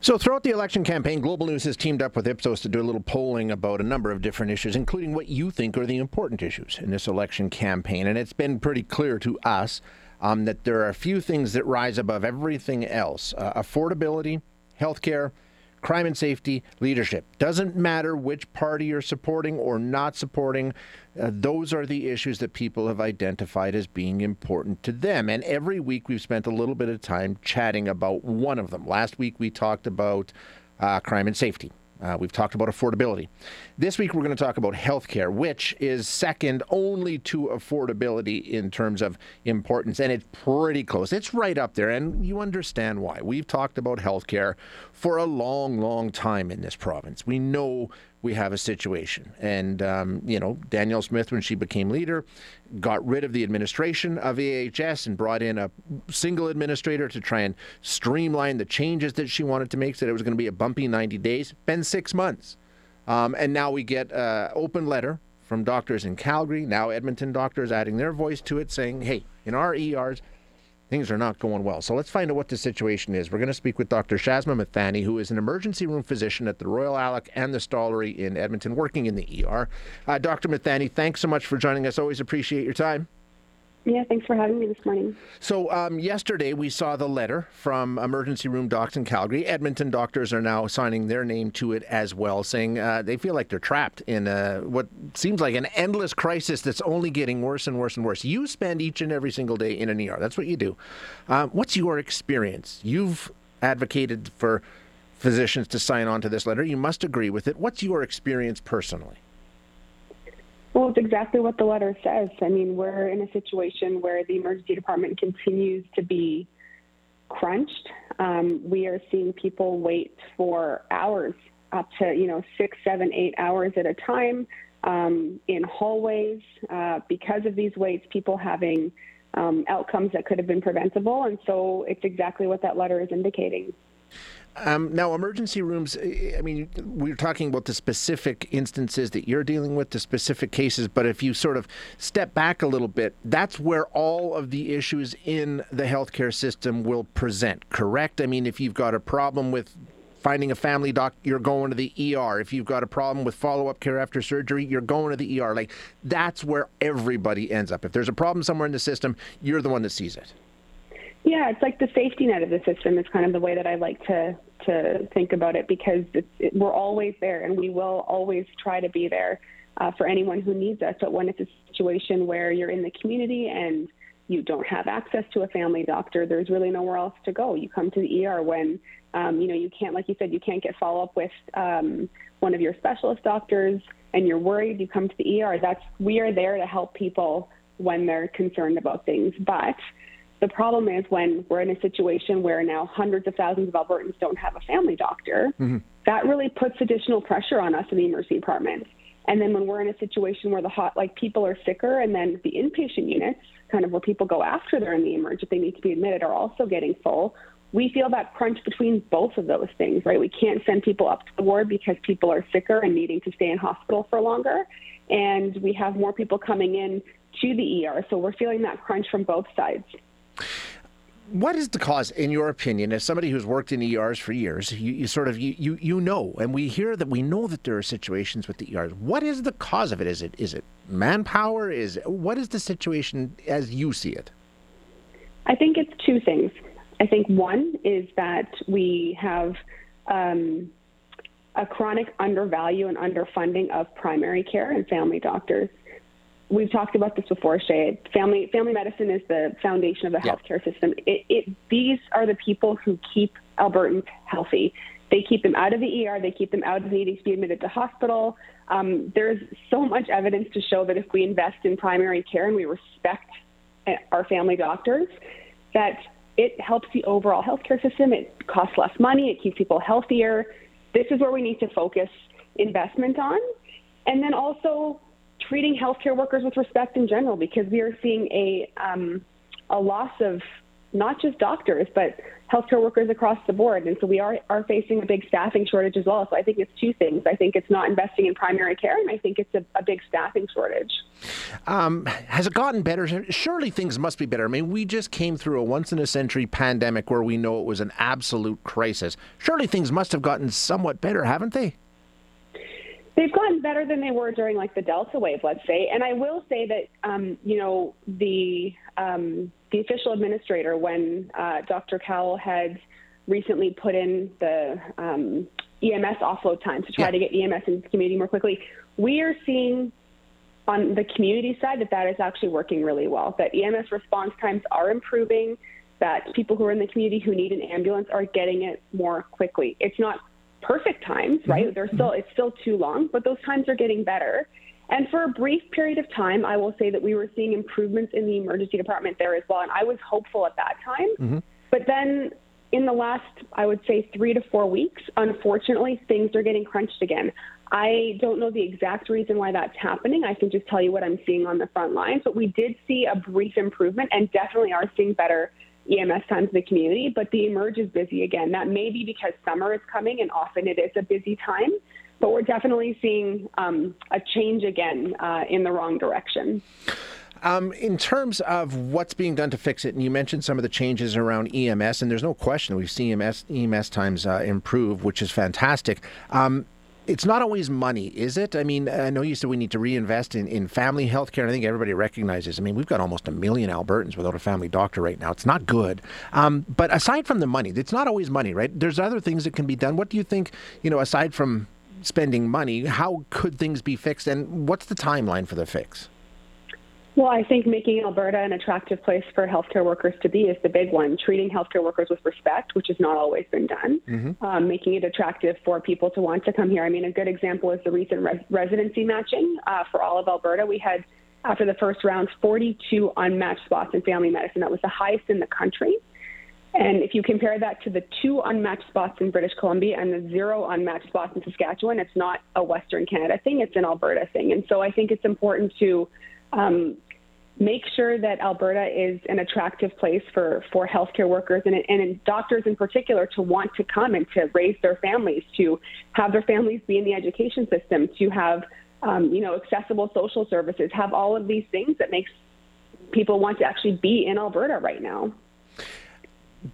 So, throughout the election campaign, Global News has teamed up with Ipsos to do a little polling about a number of different issues, including what you think are the important issues in this election campaign. And it's been pretty clear to us um, that there are a few things that rise above everything else uh, affordability, healthcare, crime and safety, leadership. Doesn't matter which party you're supporting or not supporting, uh, those are the issues that people have identified as being important to them. And every week we've spent a little bit of time chatting about one of them. Last week we talked about uh, crime and safety. Uh, we've talked about affordability. This week, we're going to talk about healthcare, which is second only to affordability in terms of importance, and it's pretty close. It's right up there, and you understand why. We've talked about healthcare for a long, long time in this province. We know we have a situation. And, um, you know, Danielle Smith, when she became leader, got rid of the administration of AHS and brought in a single administrator to try and streamline the changes that she wanted to make. Said it was going to be a bumpy 90 days. Been six months. Um, and now we get an open letter from doctors in Calgary, now Edmonton doctors adding their voice to it, saying, hey, in our ERs, things are not going well. So let's find out what the situation is. We're going to speak with Dr. Shazma Mithani, who is an emergency room physician at the Royal Alex and the Stollery in Edmonton, working in the ER. Uh, Dr. Mithani, thanks so much for joining us. Always appreciate your time. Yeah, thanks for having me this morning. So, um, yesterday we saw the letter from emergency room docs in Calgary. Edmonton doctors are now signing their name to it as well, saying uh, they feel like they're trapped in a, what seems like an endless crisis that's only getting worse and worse and worse. You spend each and every single day in an ER. That's what you do. Um, what's your experience? You've advocated for physicians to sign on to this letter. You must agree with it. What's your experience personally? Well, it's exactly what the letter says. I mean, we're in a situation where the emergency department continues to be crunched. Um, we are seeing people wait for hours, up to you know six, seven, eight hours at a time um, in hallways uh, because of these waits. People having um, outcomes that could have been preventable, and so it's exactly what that letter is indicating. Um, now, emergency rooms, I mean, we're talking about the specific instances that you're dealing with, the specific cases, but if you sort of step back a little bit, that's where all of the issues in the healthcare system will present, correct? I mean, if you've got a problem with finding a family doc, you're going to the ER. If you've got a problem with follow up care after surgery, you're going to the ER. Like, that's where everybody ends up. If there's a problem somewhere in the system, you're the one that sees it. Yeah, it's like the safety net of the system is kind of the way that I like to to think about it because it's, it, we're always there and we will always try to be there uh, for anyone who needs us. But when it's a situation where you're in the community and you don't have access to a family doctor, there's really nowhere else to go. You come to the ER when um, you know you can't, like you said, you can't get follow up with um, one of your specialist doctors, and you're worried. You come to the ER. That's we are there to help people when they're concerned about things, but the problem is when we're in a situation where now hundreds of thousands of Albertans don't have a family doctor, mm-hmm. that really puts additional pressure on us in the emergency department. And then when we're in a situation where the hot, like people are sicker, and then the inpatient units, kind of where people go after they're in the emergency, if they need to be admitted, are also getting full. We feel that crunch between both of those things, right? We can't send people up to the ward because people are sicker and needing to stay in hospital for longer. And we have more people coming in to the ER. So we're feeling that crunch from both sides. What is the cause, in your opinion, as somebody who's worked in ERs for years, you, you sort of you, you you know, and we hear that we know that there are situations with the ERs. What is the cause of it? Is it is it manpower? Is what is the situation as you see it? I think it's two things. I think one is that we have um, a chronic undervalue and underfunding of primary care and family doctors we've talked about this before, Shay. Family family medicine is the foundation of the yeah. healthcare system. It, it, these are the people who keep Albertans healthy. They keep them out of the ER. They keep them out of needing to be admitted to hospital. Um, there's so much evidence to show that if we invest in primary care and we respect our family doctors, that it helps the overall healthcare system. It costs less money. It keeps people healthier. This is where we need to focus investment on. And then also treating healthcare workers with respect in general, because we are seeing a um, a loss of not just doctors, but healthcare workers across the board. And so we are, are facing a big staffing shortage as well. So I think it's two things. I think it's not investing in primary care, and I think it's a, a big staffing shortage. Um, has it gotten better? Surely things must be better. I mean, we just came through a once in a century pandemic where we know it was an absolute crisis. Surely things must have gotten somewhat better, haven't they? They've gotten better than they were during like the Delta wave, let's say. And I will say that, um, you know, the um, the official administrator, when uh, Dr. Cowell had recently put in the um, EMS offload times to try yeah. to get EMS into the community more quickly, we are seeing on the community side that that is actually working really well. That EMS response times are improving. That people who are in the community who need an ambulance are getting it more quickly. It's not perfect times, right? Mm-hmm. They're still it's still too long, but those times are getting better. And for a brief period of time, I will say that we were seeing improvements in the emergency department there as well, and I was hopeful at that time. Mm-hmm. But then in the last, I would say, three to four weeks, unfortunately, things are getting crunched again. I don't know the exact reason why that's happening. I can just tell you what I'm seeing on the front lines. But we did see a brief improvement and definitely are seeing better EMS times in the community, but the emerge is busy again. That may be because summer is coming and often it is a busy time, but we're definitely seeing um, a change again uh, in the wrong direction. Um, in terms of what's being done to fix it, and you mentioned some of the changes around EMS, and there's no question we've seen EMS, EMS times uh, improve, which is fantastic. Um, it's not always money, is it? I mean, I know you said we need to reinvest in, in family health care. I think everybody recognizes. I mean, we've got almost a million Albertans without a family doctor right now. It's not good. Um, but aside from the money, it's not always money, right? There's other things that can be done. What do you think, you know, aside from spending money, how could things be fixed and what's the timeline for the fix? Well, I think making Alberta an attractive place for healthcare workers to be is the big one. Treating healthcare workers with respect, which has not always been done, mm-hmm. um, making it attractive for people to want to come here. I mean, a good example is the recent res- residency matching uh, for all of Alberta. We had, after the first round, 42 unmatched spots in family medicine. That was the highest in the country. And if you compare that to the two unmatched spots in British Columbia and the zero unmatched spots in Saskatchewan, it's not a Western Canada thing, it's an Alberta thing. And so I think it's important to um, make sure that Alberta is an attractive place for, for healthcare workers and, and doctors in particular to want to come and to raise their families, to have their families be in the education system, to have um, you know accessible social services, have all of these things that makes people want to actually be in Alberta right now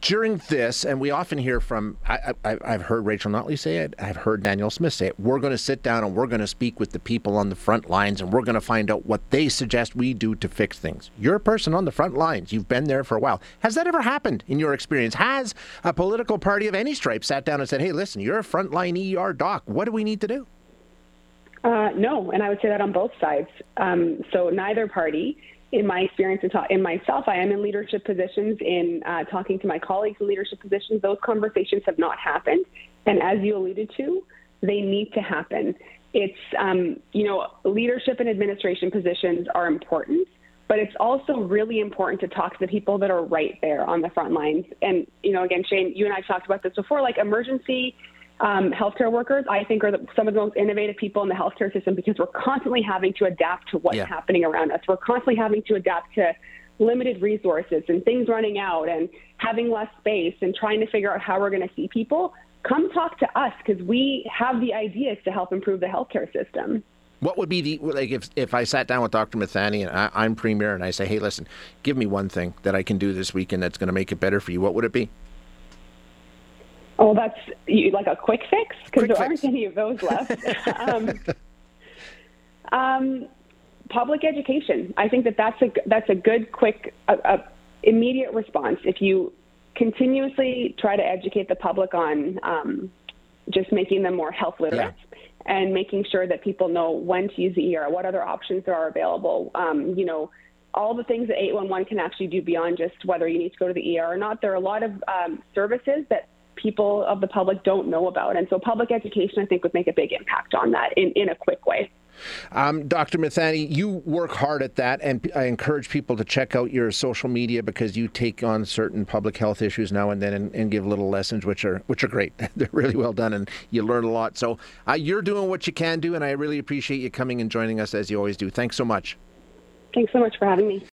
during this, and we often hear from, I, have heard Rachel Notley say it, I've heard Danielle Smith say it, we're going to sit down and we're going to speak with the people on the front lines and we're going to find out what they suggest we do to fix things. You're a person on the front lines. You've been there for a while. Has that ever happened in your experience? Has a political party of any stripe sat down and said, hey, listen, you're a frontline ER doc. What do we need to do? Uh, no, and I would say that on both sides. Um, so neither party in my experience ta- in myself, I am in leadership positions. In uh, talking to my colleagues in leadership positions, those conversations have not happened. And as you alluded to, they need to happen. It's um, you know leadership and administration positions are important, but it's also really important to talk to the people that are right there on the front lines. And you know, again, Shane, you and I have talked about this before. Like emergency um, healthcare workers, I think, are the, some of the most innovative people in the healthcare system because we're constantly having to adapt to what's yeah. happening around us. We're constantly having to adapt to limited resources and things running out and having less space and trying to figure out how we're going to see people. Come talk to us because we have the ideas to help improve the healthcare system. What would be the like if if I sat down with Dr. Mithani and I, I'm premier and I say, hey, listen, give me one thing that I can do this weekend that's going to make it better for you. What would it be? Oh, that's you, like a quick fix because there fix. aren't any of those left. um, um, public education. I think that that's a that's a good, quick, uh, uh, immediate response. If you continuously try to educate the public on um, just making them more health literate. Yeah. And making sure that people know when to use the ER, what other options there are available. Um, you know, all the things that 811 can actually do beyond just whether you need to go to the ER or not. There are a lot of um, services that people of the public don't know about. And so public education, I think, would make a big impact on that in, in a quick way. Um, Dr. Mithani, you work hard at that, and I encourage people to check out your social media because you take on certain public health issues now and then and, and give little lessons, which are which are great. They're really well done, and you learn a lot. So uh, you're doing what you can do, and I really appreciate you coming and joining us as you always do. Thanks so much. Thanks so much for having me.